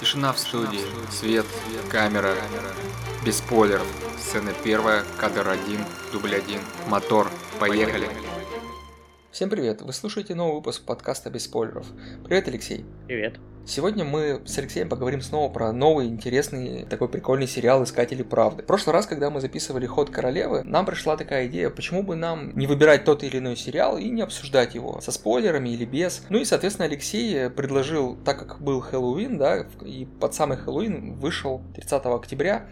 Тишина в студии, свет, камера, без спойлеров. Сцена первая, кадр один, дубль один, мотор, поехали. Всем привет! Вы слушаете новый выпуск подкаста без спойлеров. Привет, Алексей. Привет. Сегодня мы с Алексеем поговорим снова про новый интересный такой прикольный сериал «Искатели правды». В прошлый раз, когда мы записывали «Ход королевы», нам пришла такая идея, почему бы нам не выбирать тот или иной сериал и не обсуждать его со спойлерами или без. Ну и, соответственно, Алексей предложил, так как был Хэллоуин, да, и под самый Хэллоуин вышел 30 октября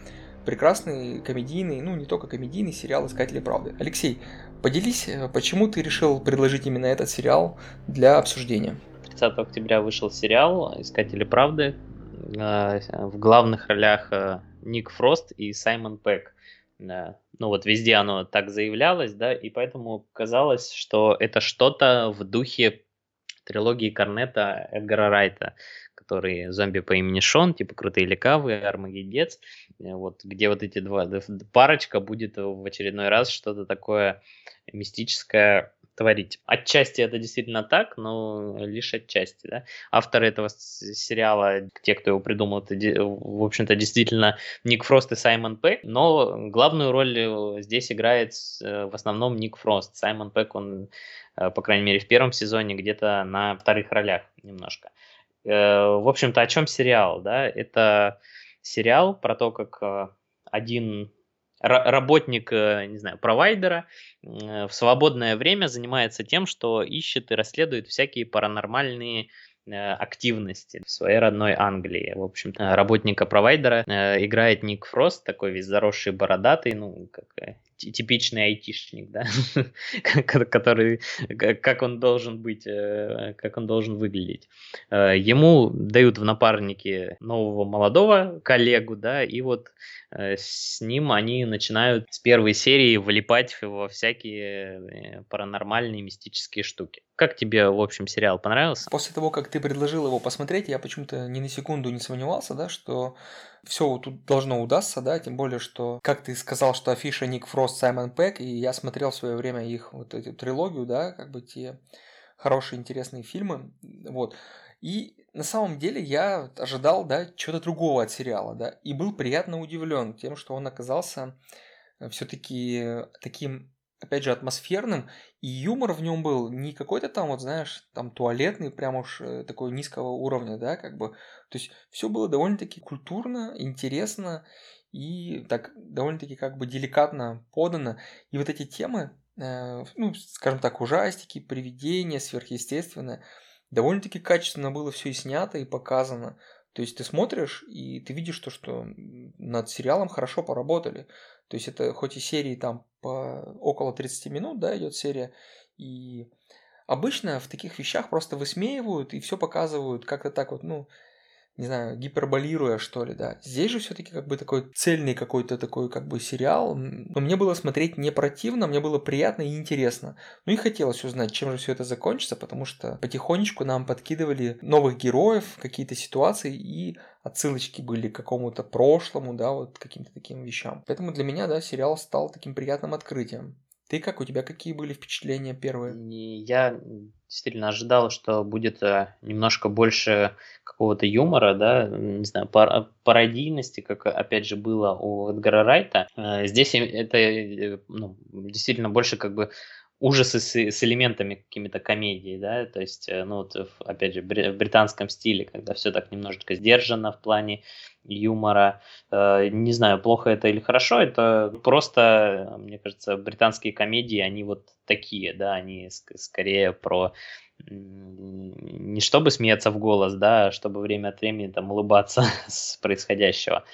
прекрасный комедийный, ну не только комедийный сериал «Искатели правды». Алексей, поделись, почему ты решил предложить именно этот сериал для обсуждения? 30 октября вышел сериал «Искатели правды». Э, в главных ролях э, Ник Фрост и Саймон Пэк. Э, ну вот везде оно так заявлялось, да, и поэтому казалось, что это что-то в духе трилогии Корнета Эдгара Райта, который зомби по имени Шон, типа Крутые лекавы, Армагеддец, вот, где вот эти два, парочка будет в очередной раз что-то такое мистическое творить. Отчасти это действительно так, но лишь отчасти. Да? Авторы этого сериала, те, кто его придумал, это, в общем-то, действительно Ник Фрост и Саймон Пэк, но главную роль э, здесь играет э, в основном Ник Фрост. Саймон Пэк, он, э, по крайней мере, в первом сезоне где-то на вторых ролях немножко. В общем-то, о чем сериал? Да? Это сериал про то, как один работник, э, не знаю, провайдера э, в свободное время занимается тем, что ищет и расследует всякие паранормальные Э, активности в своей родной Англии. В общем, работника провайдера играет Ник Фрост, такой весь заросший бородатый, ну, как типичный айтишник, да, который, как он должен быть, как он должен выглядеть. Ему дают в напарники нового молодого коллегу, да, и вот с ним они начинают с первой серии влипать во всякие паранормальные мистические штуки. Как тебе, в общем, сериал понравился? После того, как ты предложил его посмотреть, я почему-то ни на секунду не сомневался, да, что все тут должно удастся, да, тем более, что, как ты сказал, что афиша Ник Фрост, Саймон Пэк, и я смотрел в свое время их вот эту трилогию, да, как бы те хорошие, интересные фильмы, вот. И на самом деле я ожидал, да, чего-то другого от сериала, да, и был приятно удивлен тем, что он оказался э, все-таки таким опять же, атмосферным, и юмор в нем был не какой-то там, вот знаешь, там туалетный, прям уж э, такой низкого уровня, да, как бы. То есть все было довольно-таки культурно, интересно и так довольно-таки как бы деликатно подано. И вот эти темы, э, ну, скажем так, ужастики, привидения, сверхъестественное, довольно-таки качественно было все и снято, и показано. То есть ты смотришь, и ты видишь то, что над сериалом хорошо поработали. То есть это хоть и серии там по около 30 минут, да, идет серия, и обычно в таких вещах просто высмеивают и все показывают как-то так вот, ну, не знаю, гиперболируя, что ли, да. Здесь же все-таки как бы такой цельный какой-то такой как бы сериал. Но мне было смотреть не противно, мне было приятно и интересно. Ну и хотелось узнать, чем же все это закончится, потому что потихонечку нам подкидывали новых героев, какие-то ситуации и отсылочки были к какому-то прошлому, да, вот каким-то таким вещам. Поэтому для меня, да, сериал стал таким приятным открытием. Ты как, у тебя какие были впечатления первые? Я действительно ожидал, что будет э, немножко больше какого-то юмора, да, не знаю, пар пародийности, как опять же было у Эдгара Райта. Э, здесь это э, ну, действительно больше как бы ужасы с, с элементами какими-то комедии, да, то есть, ну, вот, опять же, в британском стиле, когда все так немножечко сдержано в плане юмора. Э, не знаю, плохо это или хорошо, это просто, мне кажется, британские комедии, они вот такие, да, они скорее про не чтобы смеяться в голос, да, а чтобы время от времени там улыбаться с происходящего.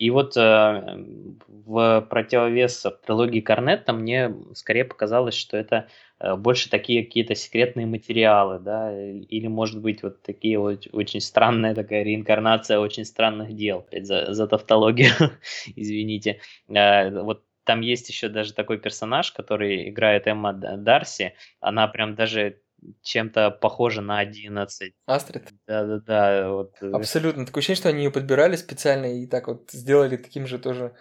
И вот э, в противовес трилогии Корнетта мне скорее показалось, что это э, больше такие какие-то секретные материалы, да, или, может быть, вот такие вот очень странная такая реинкарнация очень странных дел. Опять за, за тавтологию, извините. Э, вот там есть еще даже такой персонаж, который играет Эмма Дарси. Она прям даже чем-то похожа на 11. Астрид? Да-да-да. Вот. Э. Абсолютно. Такое ощущение, что они ее подбирали специально и так вот сделали таким же тоже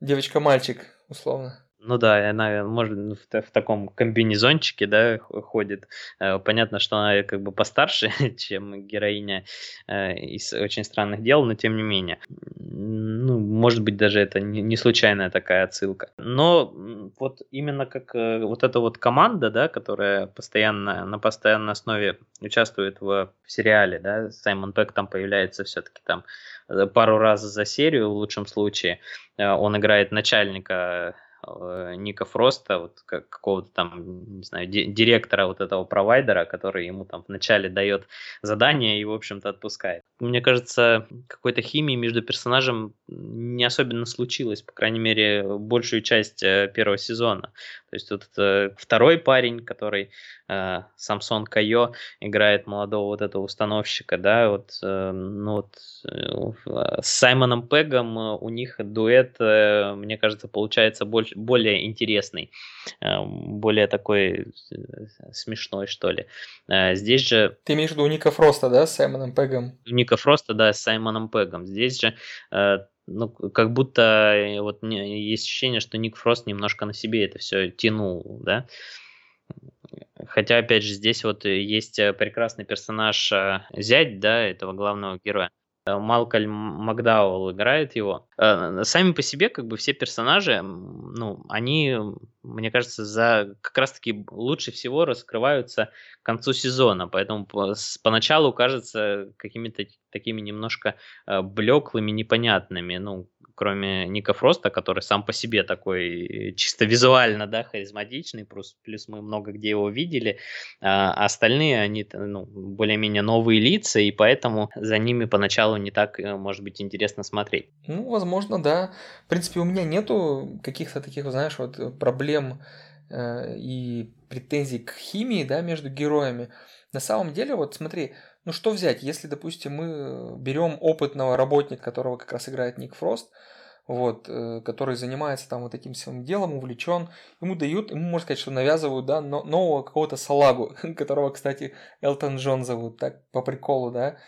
девочка-мальчик, условно. Ну да, она может в, в таком комбинезончике, да, ходит. Э, понятно, что она как бы постарше, чем героиня э, из очень странных дел, но тем не менее. Ну, может быть, даже это не случайная такая отсылка. Но вот именно как э, вот эта вот команда, да, которая постоянно на постоянной основе участвует в, сериале, да, Саймон Пэк там появляется все-таки там пару раз за серию в лучшем случае. Он играет начальника Э, Ника Фроста, вот как, какого-то там, не знаю, директора вот этого провайдера, который ему там вначале дает задание и, в общем-то, отпускает. Мне кажется, какой-то химии между персонажем не особенно случилось, по крайней мере, большую часть э, первого сезона. То есть вот это второй парень, который э, Самсон Кайо играет молодого вот этого установщика, да, вот, э, ну вот э, с Саймоном Пегом у них дуэт, э, мне кажется, получается больше, более интересный, э, более такой э, смешной, что ли. Э, здесь же... Ты имеешь в виду Ника Фроста, да, с Саймоном Пегом? Ника Фроста, да, с Саймоном Пегом. Здесь же э, ну, как будто вот есть ощущение, что Ник Фрост немножко на себе это все тянул, да. Хотя, опять же, здесь вот есть прекрасный персонаж зять, да, этого главного героя. Малкольм Макдауэлл играет его. Сами по себе, как бы все персонажи, ну, они, мне кажется, за как раз-таки лучше всего раскрываются к концу сезона, поэтому поначалу кажется какими-то такими немножко блеклыми, непонятными. Ну, кроме Ника Фроста, который сам по себе такой чисто визуально, да, харизматичный, плюс, плюс мы много где его видели, а остальные, они, ну, более-менее новые лица, и поэтому за ними поначалу не так, э, может быть, интересно смотреть. Ну, возможно, да. В принципе, у меня нету каких-то таких, знаешь, вот проблем э, и претензий к химии, да, между героями. На самом деле, вот смотри, ну что взять, если, допустим, мы берем опытного работника, которого как раз играет Ник Фрост, вот, э, который занимается там вот этим всем делом, увлечен, ему дают, ему, можно сказать, что навязывают, да, нового какого-то салагу, которого, кстати, Элтон Джон зовут, так, по приколу, да,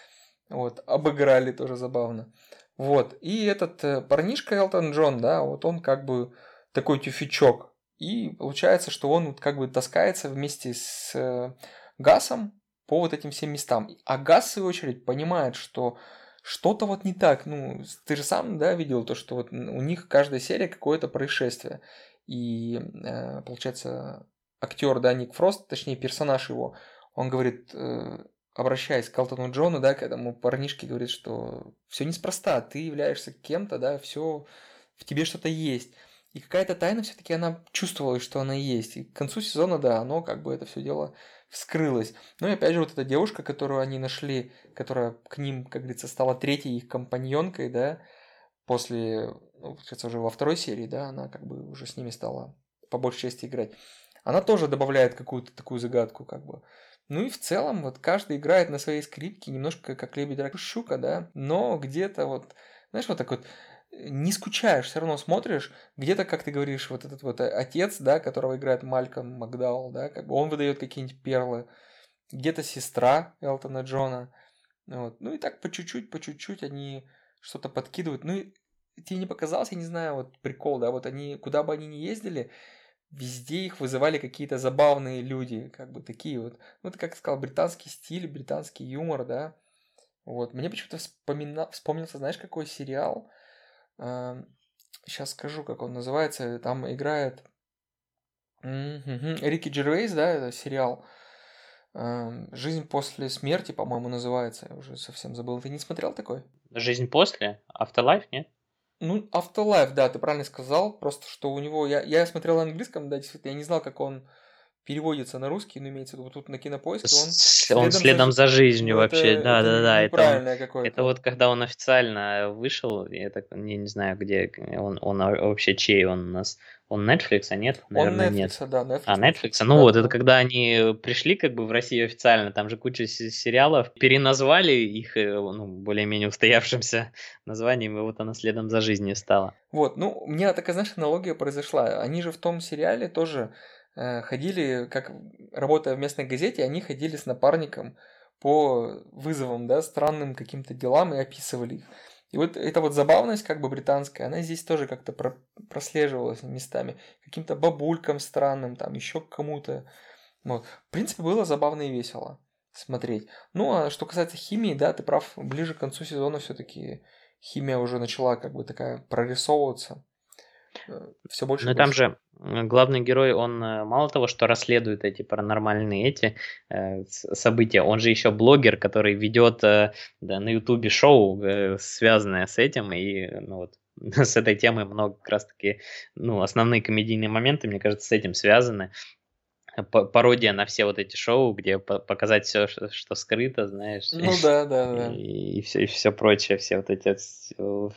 вот, обыграли тоже забавно. Вот, и этот э, парнишка Элтон Джон, да, вот он как бы такой тюфячок, и получается, что он вот как бы таскается вместе с э, Гасом по вот этим всем местам. А Гас, в свою очередь, понимает, что что-то вот не так. Ну, ты же сам, да, видел то, что вот у них каждая серия какое-то происшествие. И, э, получается, актер, да, Ник Фрост, точнее, персонаж его, он говорит, э, обращаясь к Алтону Джону, да, к этому парнишке, говорит, что все неспроста, ты являешься кем-то, да, все в тебе что-то есть. И какая-то тайна все-таки она чувствовала, что она есть. И к концу сезона, да, оно как бы это все дело вскрылось. Ну и опять же вот эта девушка, которую они нашли, которая к ним, как говорится, стала третьей их компаньонкой, да, после, ну, получается, уже во второй серии, да, она как бы уже с ними стала по большей части играть. Она тоже добавляет какую-то такую загадку, как бы. Ну и в целом, вот каждый играет на своей скрипке, немножко как лебедь, щука, да, но где-то вот, знаешь, вот так вот не скучаешь, все равно смотришь, где-то, как ты говоришь, вот этот вот отец, да, которого играет Мальком Макдауэлл, да, как бы он выдает какие-нибудь перлы, где-то сестра Элтона Джона, вот. ну и так по чуть-чуть, по чуть-чуть они что-то подкидывают, ну и тебе не показалось, я не знаю, вот прикол, да, вот они, куда бы они ни ездили, везде их вызывали какие-то забавные люди, как бы такие вот, ну это, как сказал, британский стиль, британский юмор, да, вот, мне почему-то вспомина... вспомнился, знаешь, какой сериал, Сейчас скажу, как он называется. Там играет Рики Джервейс, да, это сериал. Жизнь после смерти, по-моему, называется. Я уже совсем забыл. Ты не смотрел такой? Жизнь после? Afterlife, нет? Ну, Afterlife, да, ты правильно сказал. Просто что у него... Я, я смотрел на английском, да, действительно, я не знал, как он переводится на русский, но имеется в виду тут на кинопоиске, он следом, он следом за, за жизнью ну, вообще, да, это да, да, это, это вот когда он официально вышел, я так не, не знаю где он, он вообще чей он у нас, он Netflix, а нет? Наверное, он Netflix, нет. да, Netflix. А, Netflix, ну да, вот, это когда они пришли как бы в Россию официально, там же куча сериалов, переназвали их э, ну, более-менее устоявшимся названием, и вот она следом за жизнью стала. Вот, ну, у меня такая, знаешь, аналогия произошла. Они же в том сериале тоже ходили, как работая в местной газете, они ходили с напарником по вызовам, да, странным каким-то делам и описывали их. И вот эта вот забавность как бы британская, она здесь тоже как-то про прослеживалась местами. Каким-то бабулькам странным, там еще кому-то. Вот. В принципе, было забавно и весело смотреть. Ну, а что касается химии, да, ты прав, ближе к концу сезона все-таки химия уже начала как бы такая прорисовываться. Все больше. Ну там же главный герой, он э, мало того, что расследует эти паранормальные эти э, события, он же еще блогер, который ведет э, да, на Ютубе шоу, э, связанное с этим, и ну, вот, с этой темой много как раз таки, ну, основные комедийные моменты, мне кажется, с этим связаны пародия на все вот эти шоу, где показать все, что, что скрыто, знаешь. Ну да, да, да. И, и, все, и все прочее, все вот эти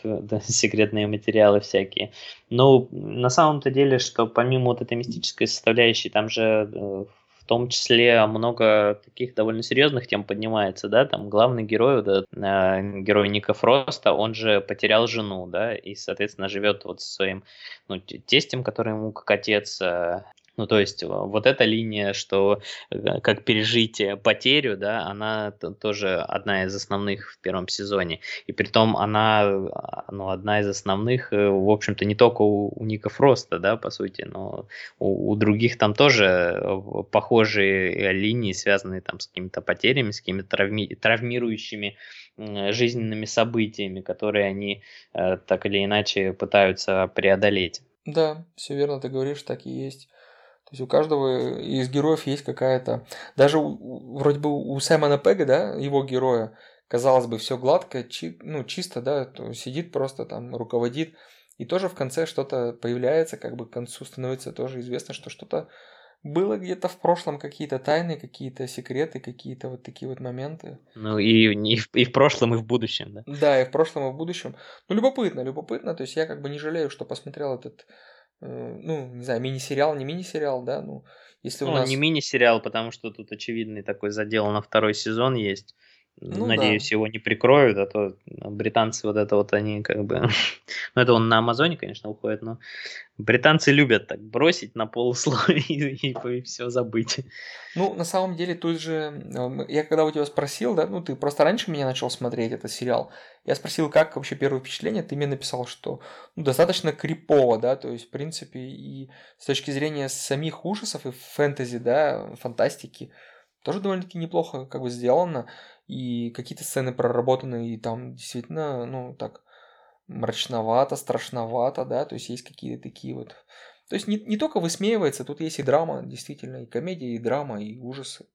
да, секретные материалы всякие. Но на самом-то деле, что помимо вот этой мистической составляющей, там же э, в том числе много таких довольно серьезных тем поднимается, да, там главный герой, да, э, герой Ника Фроста, он же потерял жену, да, и, соответственно, живет вот со своим, ну, тестем, который ему как отец, э, ну, то есть вот эта линия, что э, как пережить потерю, да, она тоже одна из основных в первом сезоне. И при том она, а, ну, одна из основных, э, в общем-то, не только у, у Ника Фроста, да, по сути, но у, у других там тоже э, похожие линии, связанные там с какими-то потерями, с какими-то травми, травмирующими жизненными событиями, которые они так или иначе пытаются преодолеть. Да, все верно ты говоришь, так и есть. То есть у каждого из героев есть какая-то... Даже у, вроде бы у Саймона Пега, да, его героя, казалось бы, все гладко, чи, ну, чисто, да, то сидит просто там, руководит. И тоже в конце что-то появляется, как бы к концу становится тоже известно, что что-то было где-то в прошлом какие-то тайны, какие-то секреты, какие-то вот такие вот моменты. Ну и, и, в, и в прошлом, и в будущем, да? Да, и в прошлом, и в будущем. Ну, любопытно, любопытно. То есть я как бы не жалею, что посмотрел этот ну, не знаю, мини-сериал, не мини-сериал, да, ну, если у ну, нас... не мини-сериал, потому что тут очевидный такой задел на второй сезон есть. Ну, Надеюсь, да. его не прикроют, а то британцы вот это вот они как бы... ну, это он на Амазоне, конечно, уходит, но британцы любят так бросить на полусловие и, и, и все забыть. Ну, на самом деле, тут же... Я когда у тебя спросил, да, ну, ты просто раньше меня начал смотреть этот сериал, я спросил, как вообще первое впечатление, ты мне написал, что ну, достаточно крипово, да, то есть, в принципе, и с точки зрения самих ужасов и фэнтези, да, фантастики, тоже довольно-таки неплохо как бы сделано и какие-то сцены проработаны, и там действительно, ну, так, мрачновато, страшновато, да, то есть есть какие-то такие вот... То есть не, не только высмеивается, тут есть и драма, действительно, и комедия, и драма, и ужасы.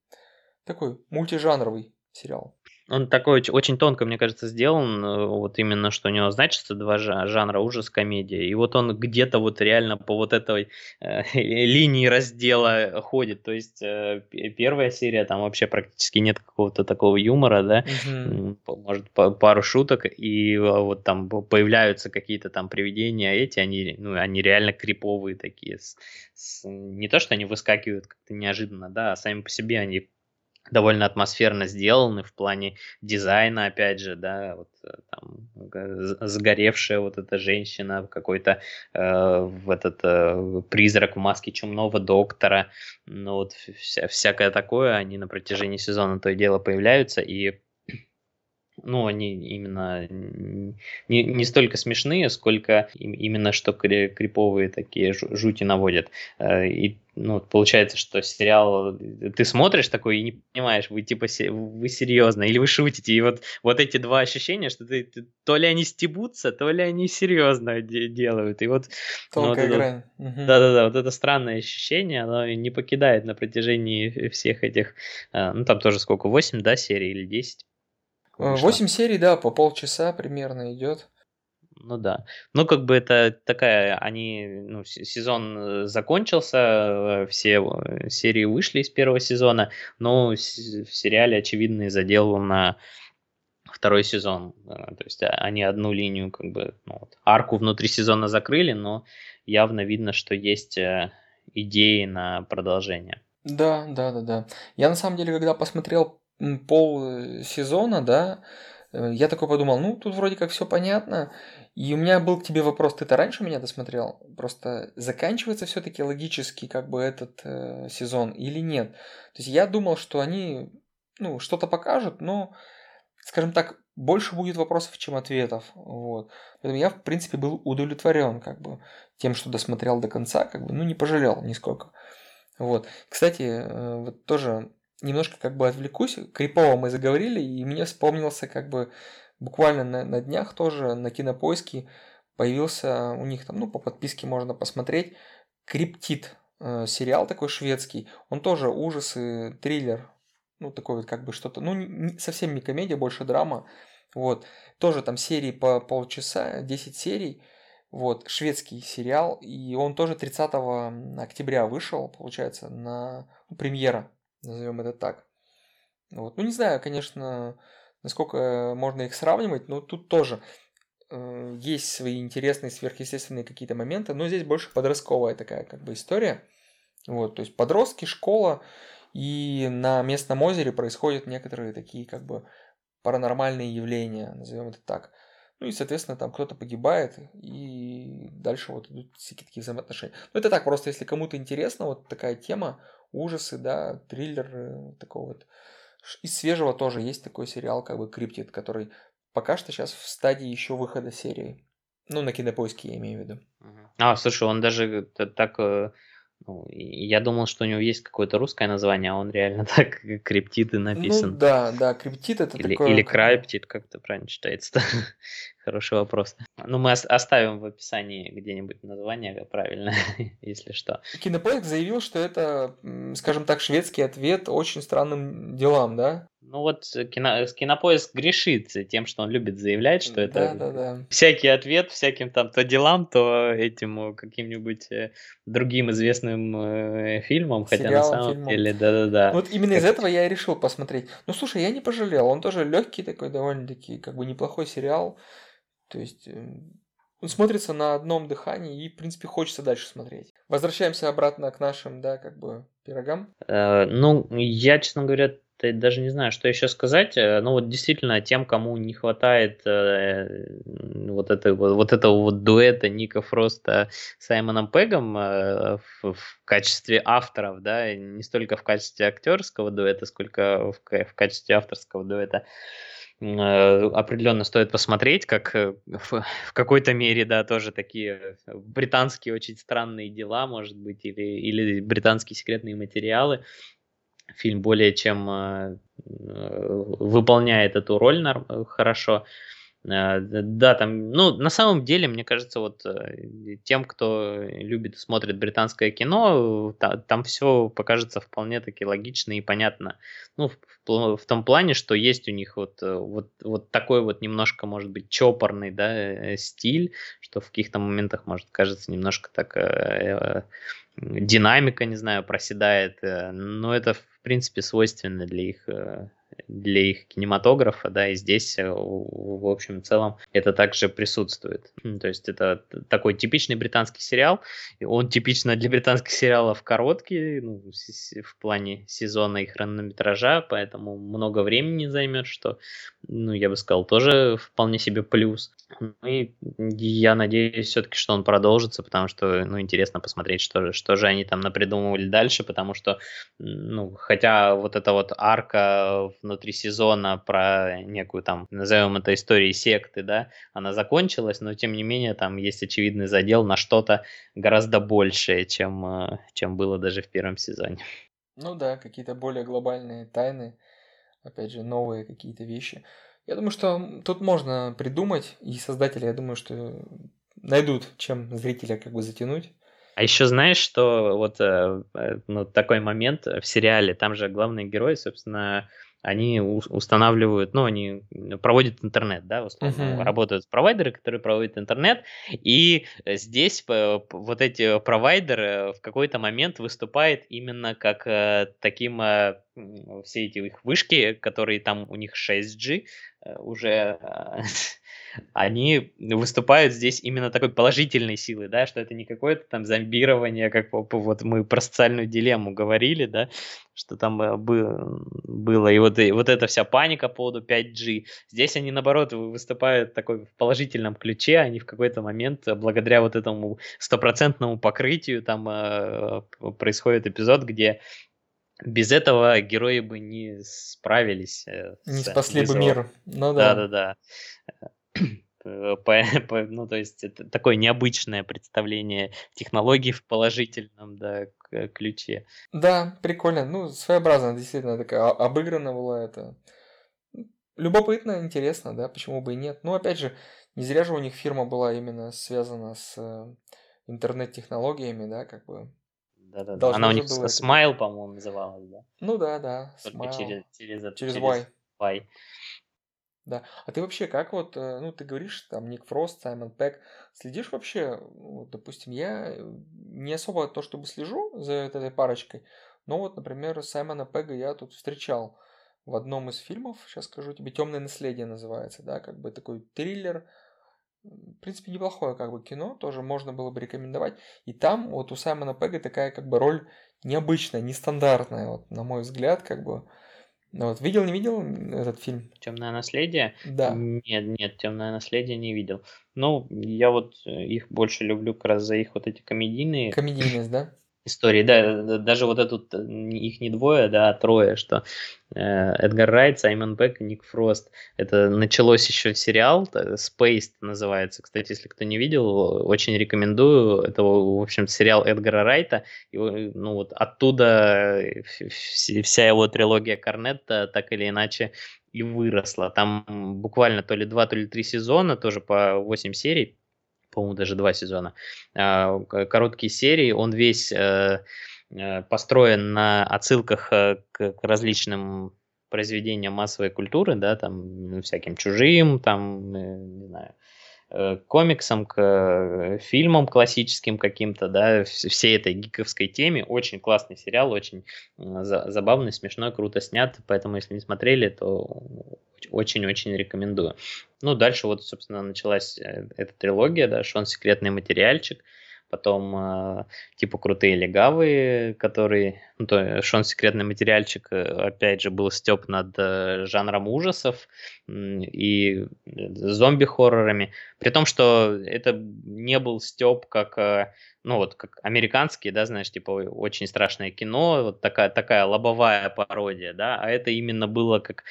Такой мультижанровый сериал. Он такой очень тонко, мне кажется, сделан, э, вот именно, что у него значится два жанра, ужас, комедия. И вот он где-то вот реально по вот этой э, линии раздела ходит. То есть э, первая серия, там вообще практически нет какого-то такого юмора, да, угу. может пару шуток, и а, вот там появляются какие-то там привидения, а эти, они, ну, они реально криповые такие. С, с, не то, что они выскакивают как-то неожиданно, да, а сами по себе они довольно атмосферно сделаны в плане дизайна, опять же, да, вот э, там загоревшая вот эта женщина, какой-то э, в этот э, призрак в маске чумного доктора, ну вот вся, всякое такое, они на протяжении сезона то и дело появляются, и ну, они именно не, не столько смешные, сколько именно что криповые такие жути наводят. Э, и ну, получается, что сериал ты смотришь такой и не понимаешь, вы типа вы серьезно или вы шутите. И вот, вот эти два ощущения, что ты, ты то ли они стебутся, то ли они серьезно де- делают. И вот, ну, вот это, Да-да-да, вот это странное ощущение, оно не покидает на протяжении всех этих, э, ну там тоже сколько, 8, да, серий или 10? Восемь серий, да, по полчаса примерно идет. Ну да. Ну, как бы это такая, они, ну, сезон э, закончился, э, все э, серии вышли из первого сезона, но в сериале очевидный задел на второй сезон. То есть а, они одну линию, как бы, ну, вот, арку внутри сезона закрыли, но явно видно, что есть идеи на продолжение. Да, да, да, да. Я на самом деле, когда посмотрел пол э, сезона, да, э, я такой подумал, ну, тут вроде как все понятно. И у меня был к тебе вопрос, ты-то раньше меня досмотрел? Просто заканчивается все-таки логически как бы этот э, сезон или нет? То есть я думал, что они, ну, что-то покажут, но скажем так, больше будет вопросов, чем ответов. Вот. Поэтому я, в принципе, был удовлетворен как бы тем, что досмотрел до конца, как бы, ну, не пожалел нисколько. Вот. Кстати, э, вот тоже немножко как бы отвлекусь. Крипово мы заговорили, и мне вспомнился как бы буквально на, на днях тоже на кинопоиске появился у них там, ну, по подписке можно посмотреть, Криптит, э, сериал такой шведский. Он тоже ужасы, триллер, ну, такой вот как бы что-то, ну, не, совсем не комедия, больше драма. Вот. Тоже там серии по полчаса, 10 серий. Вот, шведский сериал, и он тоже 30 октября вышел, получается, на ну, премьера, назовем это так. Вот. Ну, не знаю, конечно, насколько можно их сравнивать, но тут тоже э, есть свои интересные сверхъестественные какие-то моменты, но здесь больше подростковая такая как бы история. Вот, то есть подростки, школа, и на местном озере происходят некоторые такие как бы паранормальные явления, назовем это так. Ну и, соответственно, там кто-то погибает, и дальше вот идут всякие такие взаимоотношения. Ну это так, просто если кому-то интересно, вот такая тема, ужасы, да, триллер, э, такого вот. Из свежего тоже есть такой сериал, как бы Криптит, который пока что сейчас в стадии еще выхода серии. Ну, на кинопоиске я имею в виду. А, слушай, он даже так э, ну, я думал, что у него есть какое-то русское название, а он реально так криптиты написан. Ну да, да, криптит это или, такое... Или крайптит, как это правильно читается Хороший вопрос. Ну, мы оставим в описании где-нибудь название правильно, если что. Кинопоиск заявил, что это, скажем так, шведский ответ очень странным делам, да? Ну вот кино, кинопоиск грешит тем, что он любит заявлять, что это да, да, да. всякий ответ всяким там то делам, то этим каким-нибудь э, другим известным э, фильмом, хотя Сериалом, на самом фильмом. деле, да-да-да. Вот именно как... из этого я и решил посмотреть. Ну слушай, я не пожалел, он тоже легкий такой, довольно-таки, как бы неплохой сериал. То есть эм, он смотрится на одном дыхании и, в принципе, хочется дальше смотреть. Возвращаемся обратно к нашим, да, как бы пирогам. Э, ну, я, честно говоря, даже не знаю, что еще сказать. Э, ну, вот действительно, тем, кому не хватает э, вот, это, вот, вот этого вот дуэта Ника Фроста с Саймоном Пегом э, в, в качестве авторов, да, не столько в качестве актерского дуэта, сколько в, в качестве авторского дуэта, э, определенно стоит посмотреть, как э, в, в какой-то мере, да, тоже такие британские очень странные дела, может быть, или, или британские секретные материалы. Фильм более чем э, выполняет эту роль хорошо. Э, да, там, ну, на самом деле, мне кажется, вот э, тем, кто любит, смотрит британское кино, там все покажется вполне таки логично и понятно. Ну, в, том плане, что есть у них вот, э, вот, вот такой вот немножко, может быть, чопорный, да, стиль, что в каких-то моментах, может, кажется немножко так э, динамика, не знаю, проседает, но это, в принципе, свойственно для их для их кинематографа, да, и здесь, э, в общем и целом, это также присутствует. То есть это такой типичный британский сериал, он типично для британских сериалов короткий, ну, в плане сезона и хронометража, поэтому много времени займет, что, ну, я бы сказал, тоже вполне себе плюс. Ну и я надеюсь все-таки, что он продолжится, потому что, ну, интересно посмотреть, что, что же они там напридумывали дальше, потому что, ну, хотя вот эта вот арка внутри сезона про некую там, назовем это историей секты, да, она закончилась, но тем не менее там есть очевидный задел на что-то гораздо большее, чем, э, чем было даже в первом сезоне. Ну да, какие-то более глобальные тайны, опять же, новые какие-то вещи. Я думаю, что тут можно придумать, и создатели, я думаю, что найдут, чем зрителя как бы затянуть. А еще знаешь, что вот э, э, ну, такой момент в сериале, там же главный герой, собственно, они устанавливают, ну, они проводят интернет, да, в основном uh-huh. работают провайдеры, которые проводят интернет, и здесь вот эти провайдеры в какой-то момент выступают именно как э, таким э, все эти их вышки, которые там у них 6G э, уже они выступают здесь именно такой положительной силой, да, что это не какое-то там зомбирование, как вот мы про социальную дилемму говорили, да, что там э, было, и вот, и вот эта вся паника по поводу 5G. Здесь они, наоборот, выступают такой в положительном ключе, они в какой-то момент, э, благодаря вот этому стопроцентному покрытию, там происходит эпизод, где без этого герои бы не справились. Э, не спасли бы мир. Ну да. Да-да-да. ну, то есть это такое необычное представление технологий в положительном да, ключе. Да, прикольно. Ну, своеобразно, действительно, такая обыграна была это. Любопытно, интересно, да, почему бы и нет. Ну, опять же, не зря же у них фирма была именно связана с э, интернет-технологиями, да, как бы. Да-да-да. Она у них Smile, по-моему, называлась, да? Ну да, да. Только Smile. через, через, через, через Y. y. Да. А ты вообще как вот, э, ну, ты говоришь, там, Ник Фрост, Саймон Пэк, следишь вообще, ну, допустим, я э, не особо то, чтобы слежу за этой парочкой, но вот, например, Саймона Пега я тут встречал в одном из фильмов, сейчас скажу тебе, «Темное наследие» называется, да, как бы такой триллер, в принципе, неплохое как бы кино, тоже можно было бы рекомендовать. И там вот у Саймона Пега такая как бы роль необычная, нестандартная, вот, на мой взгляд, как бы. Ну, вот, видел, не видел этот фильм? Темное наследие? Да. Нет, нет, темное наследие не видел. Ну, я вот их больше люблю как раз за их вот эти комедийные. Комедийность, да? Истории, да, даже вот этот, их не двое, да, а трое, что э, Эдгар Райт, Саймон Бек и Ник Фрост. Это началось еще сериал, Space называется, кстати, если кто не видел, очень рекомендую. Это, в общем сериал Эдгара Райта, и, ну вот оттуда вся его трилогия Корнетта так или иначе и выросла. Там буквально то ли два, то ли три сезона, тоже по 8 серий по-моему, даже два сезона, а, короткие серии, он весь э, э, построен на отсылках э, к различным произведениям массовой культуры, да, там всяким чужим, там, не знаю, комиксам, к фильмам классическим каким-то, да, всей этой гиковской теме. Очень классный сериал, очень забавный, смешной, круто снят, поэтому если не смотрели, то очень-очень рекомендую. Ну, дальше вот, собственно, началась э, эта трилогия, да, Шон секретный материальчик, потом э, типа крутые легавые, которые, ну, то Шон секретный материальчик, э, опять же, был степ над э, жанром ужасов и зомби-хоррорами, при том, что это не был степ как, э, ну, вот, как американские, да, знаешь, типа очень страшное кино, вот такая, такая лобовая пародия, да, а это именно было как,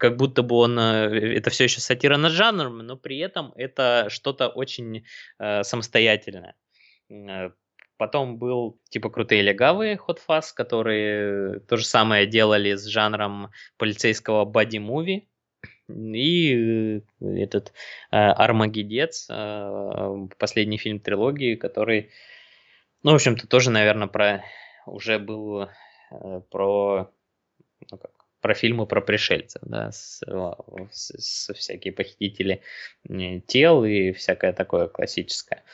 как будто бы он, э, это все еще сатира над жанром, но при этом это что-то очень э, самостоятельное. Э, потом был типа крутые легавые Hot Fuzz, которые то же самое делали с жанром полицейского боди-муви. И э, этот э, Армагедец, последний фильм трилогии, который, ну, в общем-то, тоже, наверное, про уже был про ну, как, про фильмы про пришельцев, да, с, с, с всякие похитители тел и всякое такое классическое.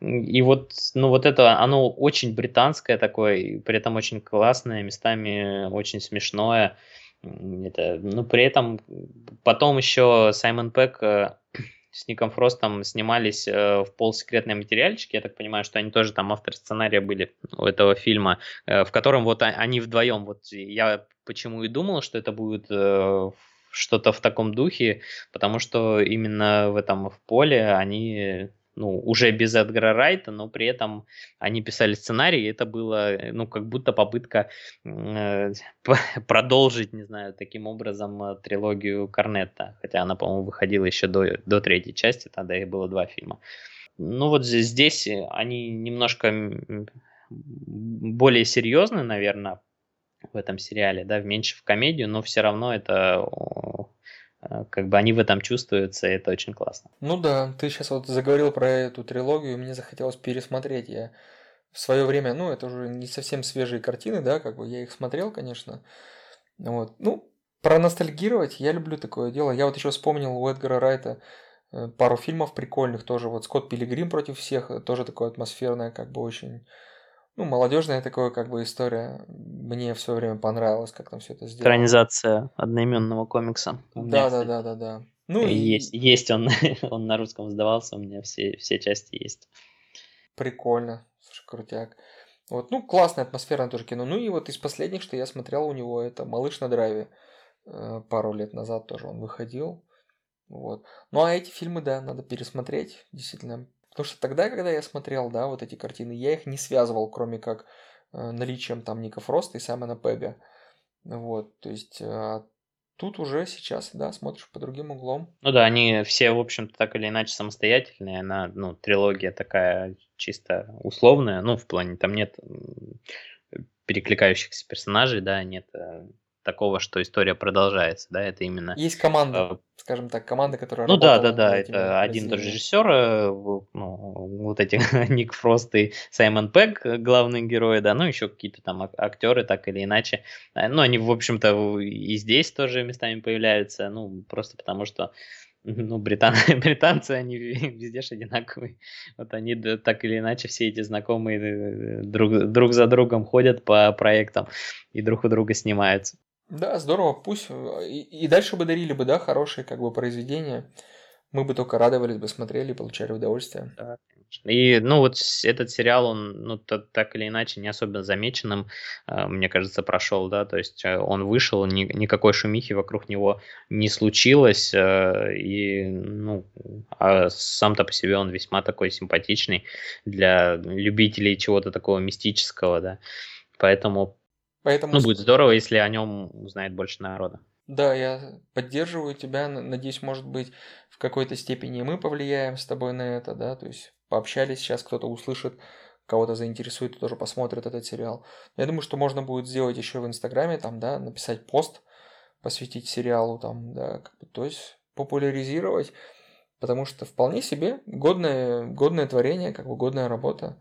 И вот, ну вот это, оно очень британское такое, при этом очень классное, местами очень смешное. Это, ну, при этом потом еще Саймон Пэк э, с Ником Фростом снимались э, в полусекретные материальчики. Я так понимаю, что они тоже там автор сценария были у этого фильма, э, в котором вот они вдвоем. Вот я почему и думал, что это будет что-то в таком духе, потому что именно в этом в поле они ну, уже без Эдгара Райта, но при этом они писали сценарий, и это было, э, ну, как будто попытка э, продолжить, не знаю, таким образом э, трилогию Корнетта, хотя она, по-моему, выходила еще до, до третьей части, тогда их было два фильма. Ну, вот здесь они немножко более серьезны, наверное, в этом сериале, да, меньше в комедию, но все равно это Э, как бы они в этом чувствуются, и это очень классно. Ну да, ты сейчас вот заговорил про эту трилогию, мне захотелось пересмотреть. Я в свое время, ну, это уже не совсем свежие картины, да, как бы я их смотрел, конечно. Вот. Ну, проностальгировать я люблю такое дело. Я вот еще вспомнил у Эдгара Райта э, пару фильмов прикольных тоже. Вот Скотт Пилигрим против всех, тоже такое атмосферное, как бы очень ну, молодежная такое как бы история. Мне все время понравилось, как там все это сделано. Экранизация одноименного комикса. Да, да, да, да, да. Ну, и... есть, есть он, он на русском сдавался, у меня все, все части есть. Прикольно, слушай, крутяк. Вот, ну, классная атмосферное тоже кино. Ну и вот из последних, что я смотрел у него, это «Малыш на драйве». Э, пару лет назад тоже он выходил. Вот. Ну а эти фильмы, да, надо пересмотреть. Действительно, Потому что тогда, когда я смотрел, да, вот эти картины, я их не связывал, кроме как э, наличием там Ника Фроста и Саймона Пега. Вот, то есть а тут уже сейчас, да, смотришь по другим углом. Ну да, они все, в общем-то, так или иначе самостоятельные. Она, ну, трилогия такая чисто условная. Ну, в плане, там нет перекликающихся персонажей, да, нет э, такого, что история продолжается, да, это именно... Есть команда, э, скажем так, команда, которая Ну да, да, да, это один тот режиссер, э, ну, вот эти Ник Фрост и Саймон Пегг, главные герои, да, ну еще какие-то там актеры, так или иначе. Ну, они, в общем-то, и здесь тоже местами появляются, ну, просто потому что ну, британ... британцы, они везде же одинаковые. Вот они так или иначе все эти знакомые э, друг, друг за другом ходят по проектам и друг у друга снимаются. Да, здорово, пусть. Э, и, и дальше бы дарили бы, да, хорошие как бы произведения. Мы бы только радовались бы, смотрели, получали удовольствие. Да, И, ну, вот этот сериал, он, ну, так или иначе, не особенно замеченным, э, мне кажется, прошел, да, то есть э, он вышел, ни, никакой шумихи вокруг него не случилось, и, ну, а сам-то по себе он весьма такой симпатичный для любителей чего-то такого мистического, да, поэтому Поэтому... Ну, будет здорово, если о нем узнает больше народа. Да, я поддерживаю тебя. Надеюсь, может быть, в какой-то степени мы повлияем с тобой на это, да, то есть пообщались, сейчас кто-то услышит, кого-то заинтересует и тоже посмотрит этот сериал. Я думаю, что можно будет сделать еще в Инстаграме, там, да, написать пост, посвятить сериалу, там, да, как бы, то есть популяризировать, потому что вполне себе годное, годное творение, как бы годная работа,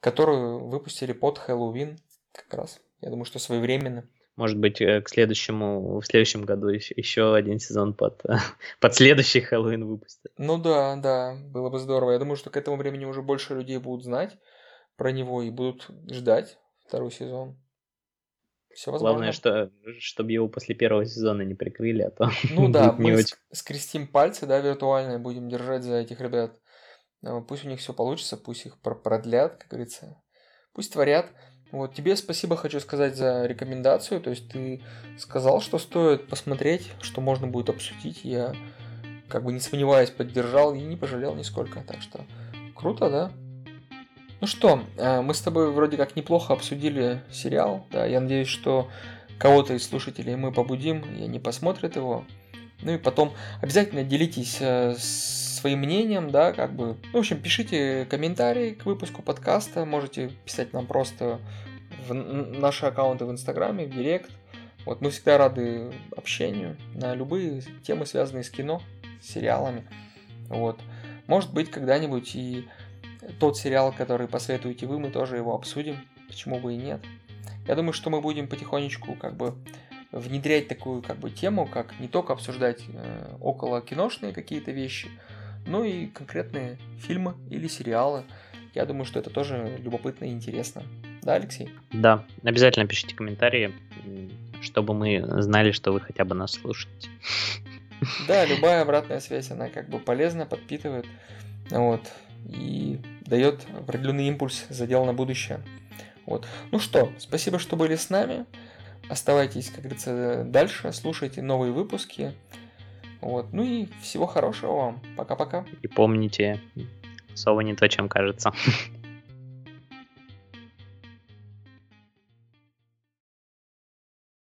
которую выпустили под Хэллоуин как раз. Я думаю, что своевременно. Может быть, э, к следующему, в следующем году еще, еще один сезон под, под следующий Хэллоуин выпустят. Ну да, да, было бы здорово. Я думаю, что к этому времени уже больше людей будут знать про него и будут ждать второй сезон. Все возможно. Главное, что, чтобы его после первого сезона не прикрыли, а то Ну да, мы очень... скрестим пальцы, да, виртуально, будем держать за этих ребят. А, пусть у них все получится, пусть их продлят, как говорится. Пусть творят. Вот, тебе спасибо хочу сказать за рекомендацию. То есть ты сказал, что стоит посмотреть, что можно будет обсудить. Я, как бы не сомневаясь, поддержал и не пожалел нисколько. Так что круто, да? Ну что, э, мы с тобой вроде как неплохо обсудили сериал. Да, я надеюсь, что кого-то из слушателей мы побудим, и они посмотрят его. Ну и потом обязательно делитесь э, своим мнением, да, как бы. В общем, пишите комментарии к выпуску подкаста, можете писать нам просто в наши аккаунты в Инстаграме, в Директ. Вот мы всегда рады общению на любые темы, связанные с кино, с сериалами. Вот. Может быть, когда-нибудь и тот сериал, который посоветуете вы, мы тоже его обсудим. Почему бы и нет? Я думаю, что мы будем потихонечку как бы внедрять такую как бы тему, как не только обсуждать э, около киношные какие-то вещи, но и конкретные фильмы или сериалы. Я думаю, что это тоже любопытно и интересно. Да, Алексей? Да, обязательно пишите комментарии, чтобы мы знали, что вы хотя бы нас слушаете. Да, любая обратная связь, она как бы полезна, подпитывает, вот, и дает определенный импульс, задел на будущее. Вот. Ну что, спасибо, что были с нами. Оставайтесь, как говорится, дальше, слушайте новые выпуски. Вот. Ну и всего хорошего вам. Пока-пока. И помните, сова не то, чем кажется.